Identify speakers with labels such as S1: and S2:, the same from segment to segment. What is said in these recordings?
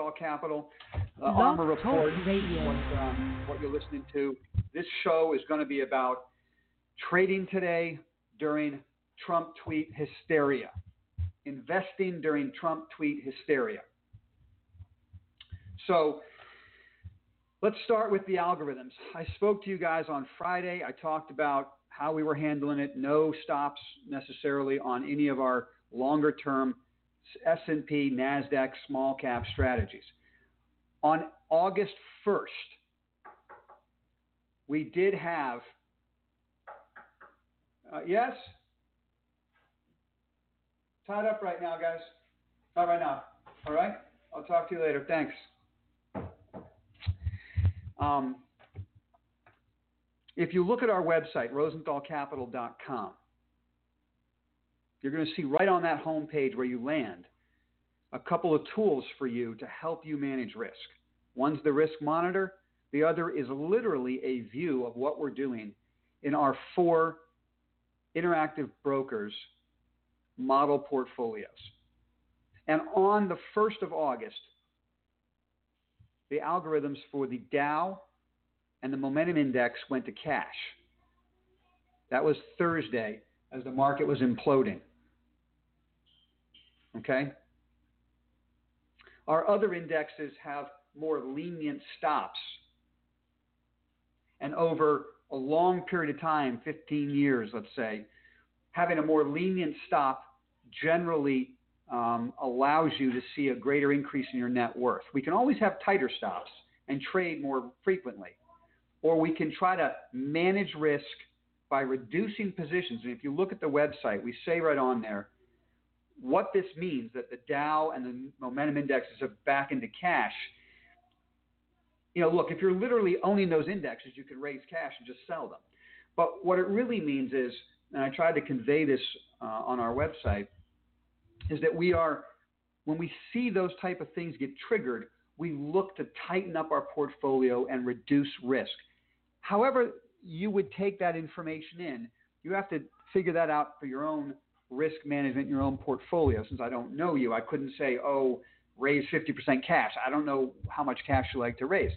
S1: All Capital. Uh, ARMR Report Radio. What, um, what you're listening to. This show is going to be about trading today during Trump tweet hysteria, investing during Trump tweet hysteria. So let's start with the algorithms. I spoke to you guys on Friday. I talked about how we were handling it. No stops necessarily on any of our longer term S&P, Nasdaq small cap strategies. On August 1st, we did have uh, yes. Tied up right now, guys. Not right now. All right. I'll talk to you later. Thanks. Um, if you look at our website, rosenthalcapital.com, you're going to see right on that home page where you land a couple of tools for you to help you manage risk. One's the risk monitor, the other is literally a view of what we're doing in our four interactive brokers model portfolios. And on the 1st of August, the algorithms for the Dow and the momentum index went to cash. That was Thursday as the market was imploding. Okay? Our other indexes have more lenient stops. And over a long period of time, 15 years, let's say, having a more lenient stop generally um, allows you to see a greater increase in your net worth. We can always have tighter stops and trade more frequently, or we can try to manage risk by reducing positions. And if you look at the website, we say right on there what this means that the Dow and the momentum indexes are back into cash. You know, look, if you're literally owning those indexes, you can raise cash and just sell them. But what it really means is, and I tried to convey this uh, on our website, is that we are, when we see those type of things get triggered, we look to tighten up our portfolio and reduce risk. However, you would take that information in, you have to figure that out for your own risk management in your own portfolio. Since I don't know you, I couldn't say, oh, raise 50% cash. I don't know how much cash you like to raise.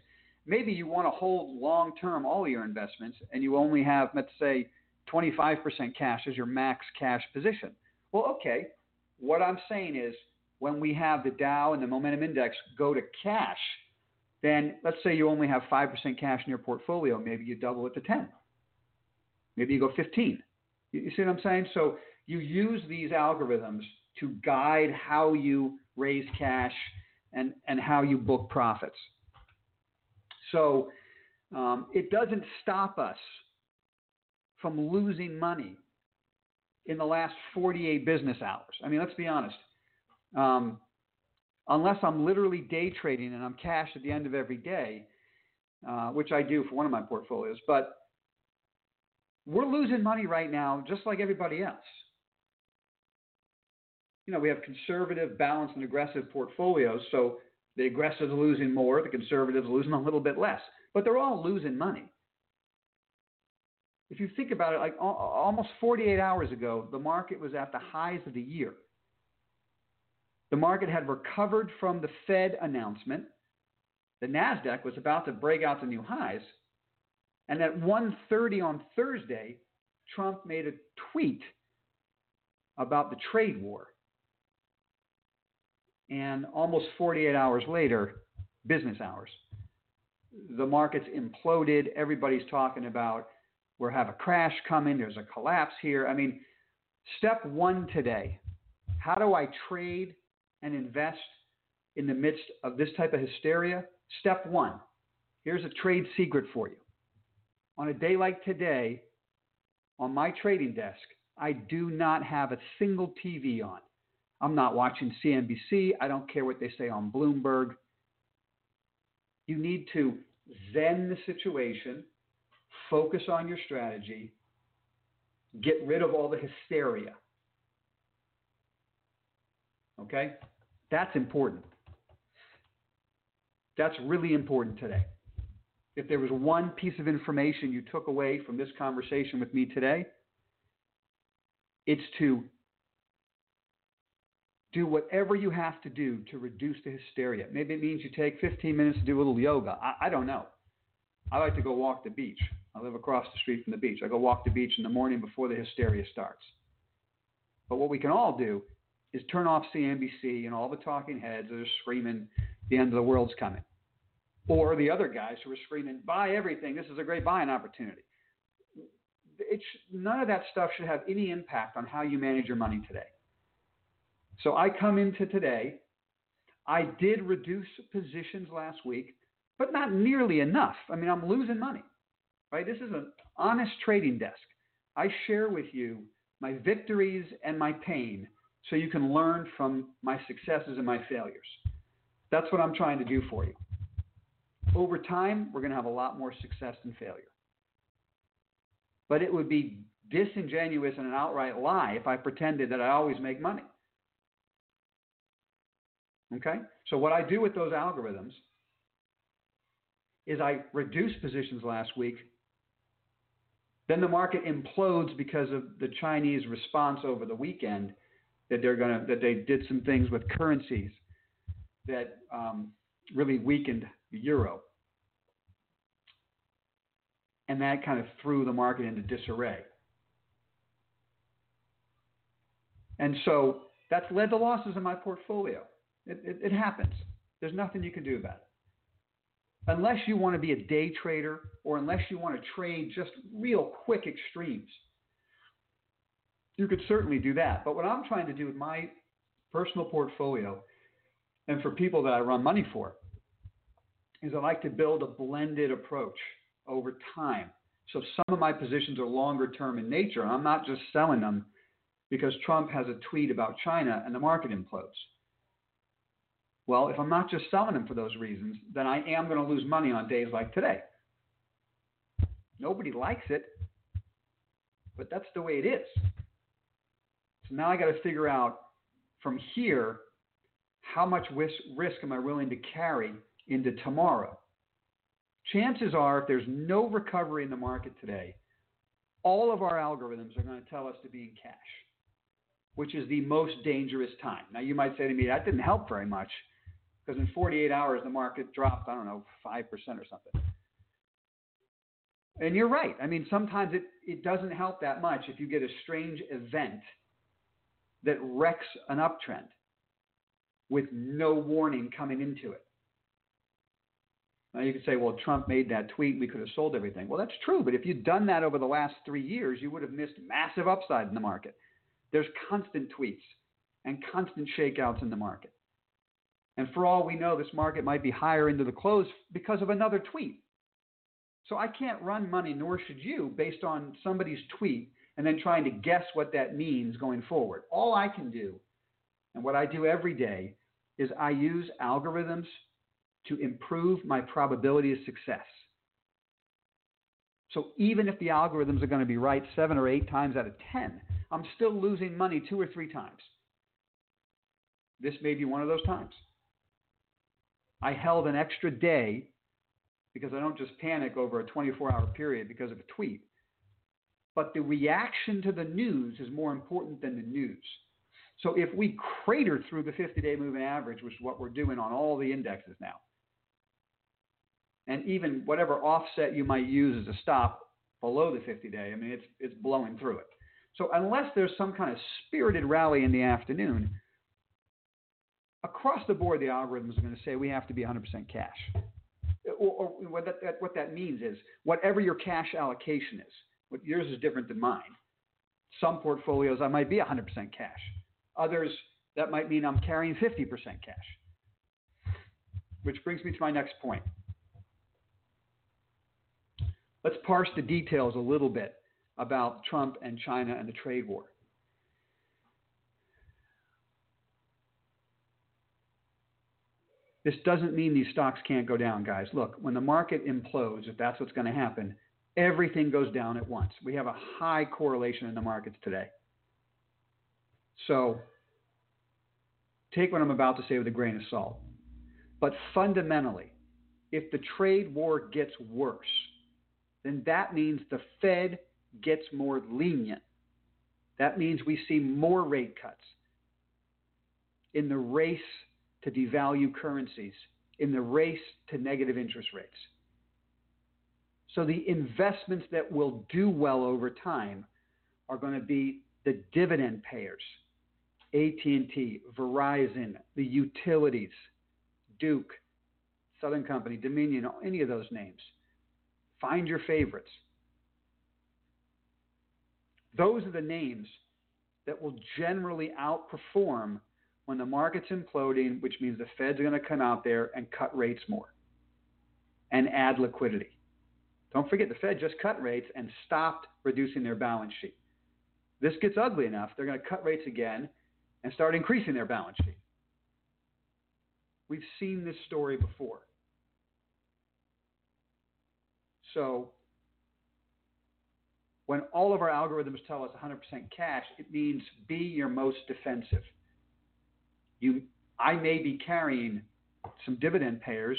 S1: Maybe you want to hold long term all your investments and you only have, let's say, 25% cash as your max cash position. Well, okay, what I'm saying is when we have the Dow and the momentum index go to cash, then let's say you only have 5% cash in your portfolio, maybe you double it to 10. Maybe you go 15. You, see what I'm saying? So you use these algorithms to guide how you raise cash and, and how you book profits. So um, it doesn't stop us from losing money in the last 48 business hours. I mean, let's be honest. Um, unless I'm literally day trading and I'm cash at the end of every day, uh, which I do for one of my portfolios, but we're losing money right now just like everybody else. You know, we have conservative, balanced, and aggressive portfolios, so the aggressives are losing more, the conservatives are losing a little bit less, but they're all losing money if you think about it, like almost 48 hours ago, the market was at the highs of the year. The market had recovered from the Fed announcement. The Nasdaq was about to break out to new highs, and at 1:30 on Thursday, Trump made a tweet about the trade war. And almost 48 hours later, business hours, the market's imploded. Everybody's talking about we have a crash coming, there's a collapse here. I mean, step one today how do I trade and invest in the midst of this type of hysteria? Step one here's a trade secret for you. On a day like today, on my trading desk, I do not have a single TV on. I'm not watching CNBC. I don't care what they say on Bloomberg. You need to zen the situation focus on your strategy, get rid of all the hysteria. Okay? That's important. That's really important today. If there was one piece of information you took away from this conversation with me today, it's to do whatever you have to do to reduce the hysteria. Maybe it means you take 15 minutes to do a little yoga. I, I don't know. I like to go walk the beach. I live across the street from the beach. I go walk the beach in the morning before the hysteria starts. But what we can all do is turn off CNBC and all the talking heads that are screaming the end of the world's coming. Or the other guys who are screaming, buy everything. This is a great buying opportunity. It's, none of that stuff should have any impact on how you manage your money today. So I come into today. I did reduce positions last week, but not nearly enough. I mean, I'm losing money, right? This is an honest trading desk. I share with you my victories and my pain so you can learn from my successes and my failures. That's what I'm trying to do for you. Over time, we're going to have a lot more success than failure. But it would be disingenuous and an outright lie if I pretended that I always make money. Okay? So, what I do with those algorithms is I reduce positions last week. Then the market implodes because of the Chinese response over the weekend that they're to that they did some things with currencies that um, really weakened the euro, and that kind of threw the market into disarray. And so that's led to losses in my portfolio. It, it, it happens. There's nothing you can do about it. Unless you want to be a day trader or unless you want to trade just real quick extremes, you could certainly do that. But what I'm trying to do with my personal portfolio and for people that I run money for is I like to build a blended approach over time. So some of my positions are longer term in nature. I'm not just selling them because Trump has a tweet about China and the market implodes. Well, if I'm not just selling them for those reasons, then I am going to lose money on days like today. Nobody likes it, but that's the way it is. So now I got to figure out from here how much risk, am I willing to carry into tomorrow. Chances are, if there's no recovery in the market today, all of our algorithms are going to tell us to be in cash, which is the most dangerous time. Now, you might say to me, that didn't help very much because in 48 hours the market dropped, I don't know, 5% or something. And you're right. I mean, sometimes it, it doesn't help that much if you get a strange event that wrecks an uptrend with no warning coming into it. Now you could say, well, Trump made that tweet, we could have sold everything. Well, that's true, but if you'd done that over the last three years, you would have missed massive upside in the market. There's constant tweets and constant shakeouts in the market. And for all we know, this market might be higher into the close because of another tweet. So I can't run money, nor should you, based on somebody's tweet and then trying to guess what that means going forward. All I can do, and what I do every day, is I use algorithms to improve my probability of success. So even if the algorithms are going to be right seven or eight times out of 10, I'm still losing money two or three times. This may be one of those times. I held an extra day because I don't just panic over a 24 hour period because of a tweet. But the reaction to the news is more important than the news. So if we crater through the 50 day moving average, which is what we're doing on all the indexes now, and even whatever offset you might use as a stop below the 50 day, I mean, it's, it's blowing through it. So unless there's some kind of spirited rally in the afternoon, across the board, the algorithms are going to say we have to be 100% cash. Or, or what, that, that, what that means is whatever your cash allocation is, what yours is different than mine. Some portfolios I might be 100% cash. Others that might mean I'm carrying 50% cash. Which brings me to my next point. Let's parse the details a little bit about Trump and China and the trade war. This doesn't mean these stocks can't go down, guys. Look, when the market implodes, if that's what's going to happen, everything goes down at once. We have a high correlation in the markets today. So take what I'm about to say with a grain of salt. But fundamentally, if the trade war gets worse, then that means the Fed gets more lenient. That means we see more rate cuts. in the race to devalue currencies, in the race to negative interest rates. So the investments that will do well over time are going to be the dividend payers, AT&T, Verizon, the utilities, Duke, Southern Company, Dominion, any of those names. Find your favorites. Those are the names that will generally outperform when the market's imploding, which means the Fed's going to come out there and cut rates more and add liquidity. Don't forget, the Fed just cut rates and stopped reducing their balance sheet. This gets ugly enough, they're going to cut rates again and start increasing their balance sheet. We've seen this story before. So, when all of our algorithms tell us 100% cash, it means be your most defensive. You, I may be carrying some dividend payers,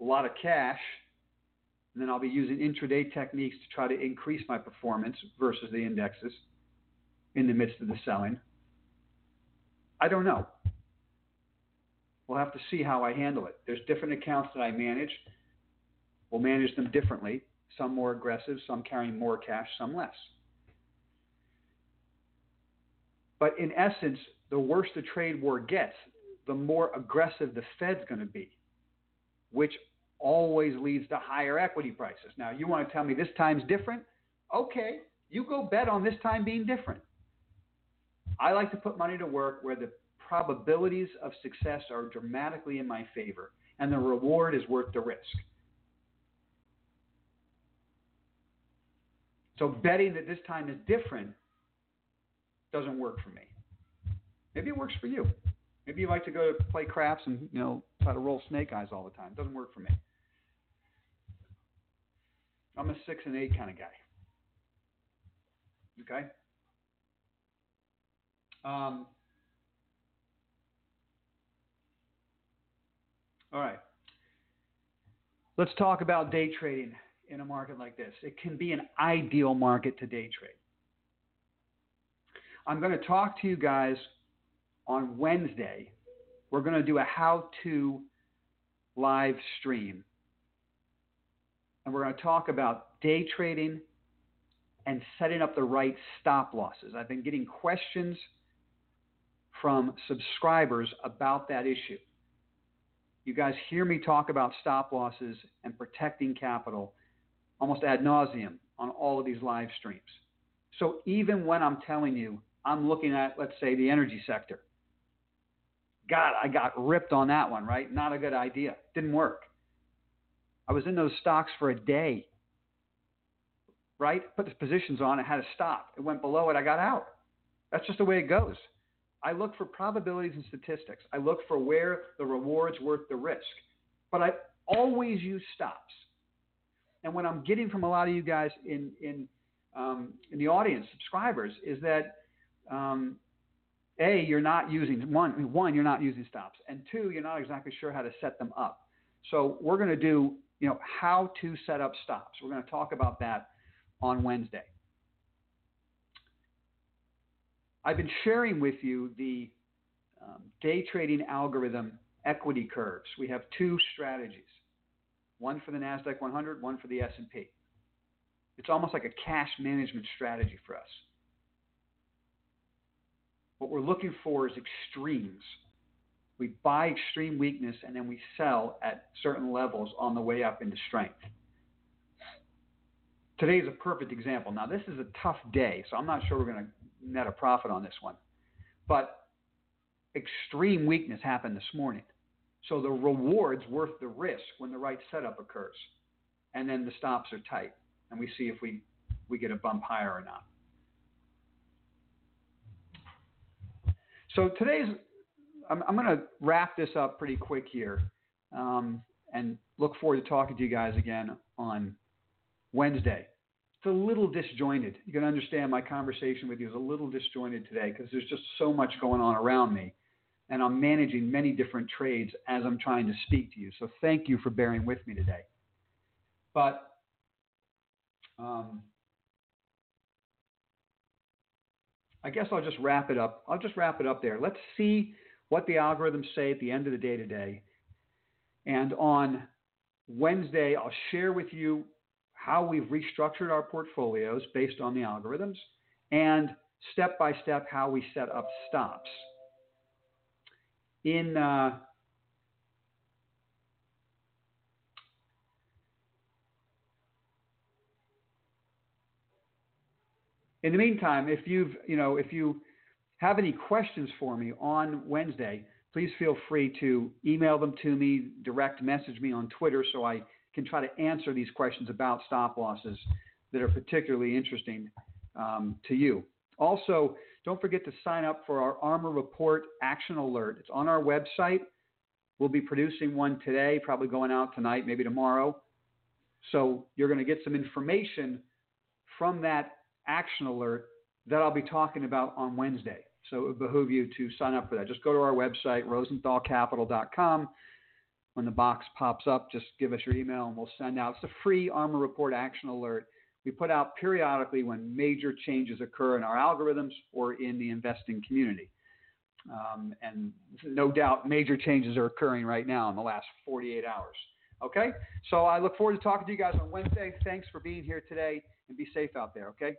S1: a lot of cash, and then I'll be using intraday techniques to try to increase my performance versus the indexes in the midst of the selling. I don't know. We'll have to see how I handle it. There's different accounts that I manage. We'll manage them differently. Some more aggressive, some carrying more cash, some less. But in essence, the worse the trade war gets, the more aggressive the Fed's going to be, which always leads to higher equity prices. Now, you want to tell me this time's different? Okay, you go bet on this time being different. I like to put money to work where the probabilities of success are dramatically in my favor and the reward is worth the risk. So betting that this time is different doesn't work for me. Maybe it works for you. Maybe you like to go to play craps and you know try to roll snake eyes all the time. It doesn't work for me. I'm a six and eight kind of guy. Okay. Um, all right. Let's talk about day trading in a market like this. It can be an ideal market to day trade. I'm going to talk to you guys on Wednesday. We're going to do a how to live stream. And we're going to talk about day trading and setting up the right stop losses. I've been getting questions from subscribers about that issue. You guys hear me talk about stop losses and protecting capital almost ad nauseum on all of these live streams. So even when I'm telling you I'm looking at, let's say, the energy sector, God, I got ripped on that one, right? Not a good idea. Didn't work. I was in those stocks for a day, right? Put the positions on, it had to stop. It went below it, I got out. That's just the way it goes. I look for probabilities and statistics. I look for where the reward's worth the risk. But I always use stops. And what I'm getting from a lot of you guys in in um, in the audience, subscribers, is that um, a you're not using one one you're not using stops, and two you're not exactly sure how to set them up. So we're going to do you know how to set up stops. We're going to talk about that on Wednesday. I've been sharing with you the um, day trading algorithm equity curves. We have two strategies one for the Nasdaq 100, one for the S&P. It's almost like a cash management strategy for us. What we're looking for is extremes. We buy extreme weakness and then we sell at certain levels on the way up into strength. Today is a perfect example. Now, this is a tough day, so I'm not sure we're going to net a profit on this one. But extreme weakness happened this morning. So the reward's worth the risk when the right setup occurs. And then the stops are tight. And we see if we, we get a bump higher or not. So today's, I'm, I'm going to wrap this up pretty quick here um, and look forward to talking to you guys again on Wednesday. It's a little disjointed. You can understand my conversation with you is a little disjointed today because there's just so much going on around me and I'm managing many different trades as I'm trying to speak to you. So thank you for bearing with me today. But um, I guess I'll just wrap it up. I'll just wrap it up there. Let's see what the algorithms say at the end of the day today. And on Wednesday, I'll share with you how we've restructured our portfolios based on the algorithms and step by step how we set up stops. In uh, in the meantime, if you've you know if you have any questions for me on Wednesday, please feel free to email them to me, direct message me on Twitter so I can try to answer these questions about stop losses that are particularly interesting um, to you. Also, don't forget to sign up for our ARMR Report Action Alert. It's on our website. We'll be producing one today, probably going out tonight, maybe tomorrow. So you're going to get some information from that action alert that I'll be talking about on Wednesday. So it would behoove you to sign up for that. Just go to our website, rosenthalcapital.com. When the box pops up, just give us your email and we'll send out. It's a free ARMR Report Action Alert we put out periodically when major changes occur in our algorithms or in the investing community. Um, and no doubt major changes are occurring right now in the last 48 hours. Okay? So I look forward to talking to you guys on Wednesday. Thanks for being here today and be safe out there, okay?